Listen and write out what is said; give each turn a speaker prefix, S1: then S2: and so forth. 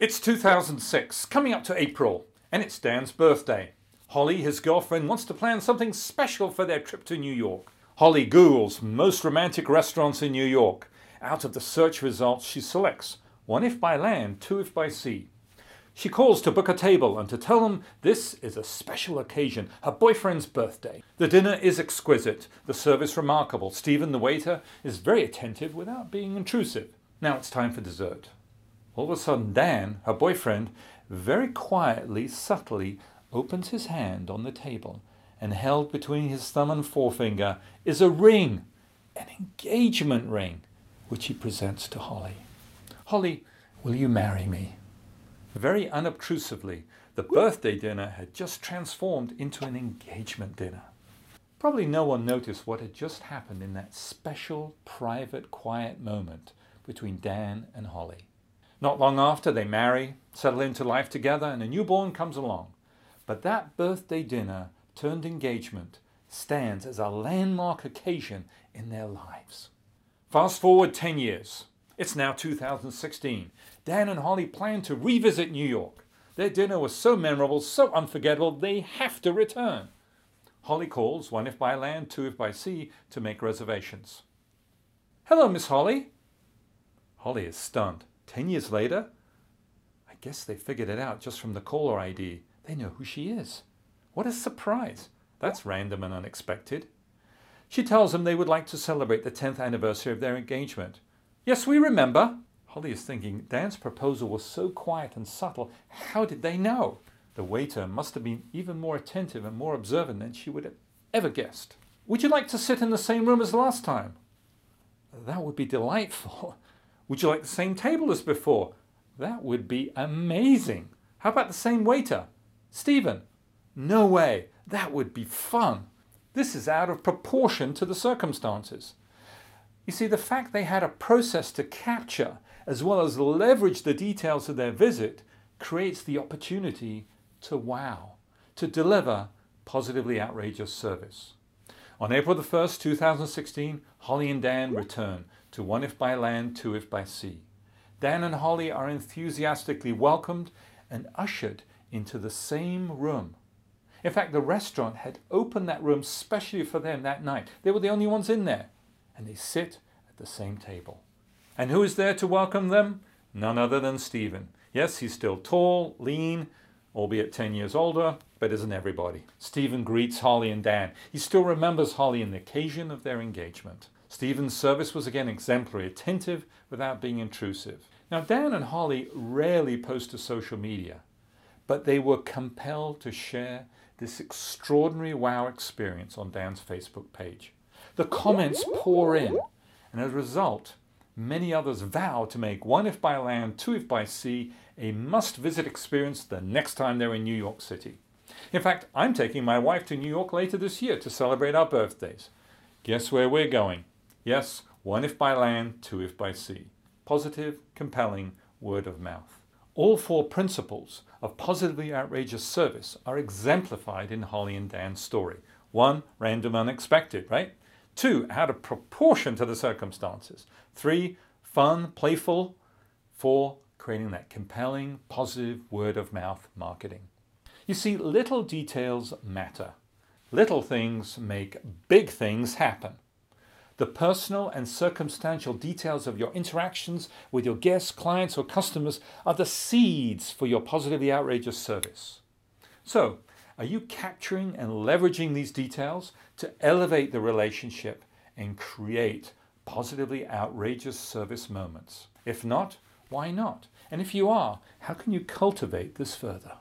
S1: It's 2006, coming up to April, and it's Dan's birthday. Holly, his girlfriend, wants to plan something special for their trip to New York. Holly Googles most romantic restaurants in New York. Out of the search results, she selects one if by land, two if by sea. She calls to book a table and to tell them this is a special occasion, her boyfriend's birthday. The dinner is exquisite, the service remarkable. Stephen, the waiter, is very attentive without being intrusive. Now it's time for dessert. All of a sudden, Dan, her boyfriend, very quietly, subtly opens his hand on the table, and held between his thumb and forefinger is a ring, an engagement ring, which he presents to Holly. Holly, will you marry me? Very unobtrusively, the birthday dinner had just transformed into an engagement dinner. Probably no one noticed what had just happened in that special, private, quiet moment between Dan and Holly. Not long after, they marry, settle into life together, and a newborn comes along. But that birthday dinner turned engagement stands as a landmark occasion in their lives. Fast forward 10 years. It's now 2016. Dan and Holly plan to revisit New York. Their dinner was so memorable, so unforgettable, they have to return. Holly calls, one if by land, two if by sea, to make reservations. Hello, Miss Holly. Holly is stunned. Ten years later, I guess they figured it out just from the caller ID. They know who she is. What a surprise! That's random and unexpected. She tells them they would like to celebrate the 10th anniversary of their engagement. Yes, we remember. Holly is thinking, Dan's proposal was so quiet and subtle. How did they know? The waiter must have been even more attentive and more observant than she would have ever guessed. Would you like to sit in the same room as last time? That would be delightful. Would you like the same table as before? That would be amazing. How about the same waiter? Stephen? No way. That would be fun. This is out of proportion to the circumstances. You see, the fact they had a process to capture as well as leverage the details of their visit creates the opportunity to wow, to deliver positively outrageous service. On April the 1st, 2016, Holly and Dan return to One If by Land, Two If by Sea. Dan and Holly are enthusiastically welcomed and ushered into the same room. In fact, the restaurant had opened that room specially for them that night. They were the only ones in there, and they sit at the same table. And who is there to welcome them? None other than Stephen. Yes, he's still tall, lean, albeit 10 years older, but isn't everybody. Stephen greets Holly and Dan. He still remembers Holly and the occasion of their engagement. Stephen's service was again exemplary, attentive without being intrusive. Now, Dan and Holly rarely post to social media, but they were compelled to share this extraordinary wow experience on Dan's Facebook page. The comments pour in, and as a result, many others vow to make One If by Land, Two If by Sea a must visit experience the next time they're in New York City. In fact, I'm taking my wife to New York later this year to celebrate our birthdays. Guess where we're going? Yes, one if by land, two if by sea. Positive, compelling, word of mouth. All four principles of positively outrageous service are exemplified in Holly and Dan's story. One, random, unexpected, right? Two, out of proportion to the circumstances. Three, fun, playful. Four, creating that compelling, positive word of mouth marketing. You see, little details matter. Little things make big things happen. The personal and circumstantial details of your interactions with your guests, clients, or customers are the seeds for your positively outrageous service. So, are you capturing and leveraging these details to elevate the relationship and create positively outrageous service moments? If not, why not? And if you are, how can you cultivate this further?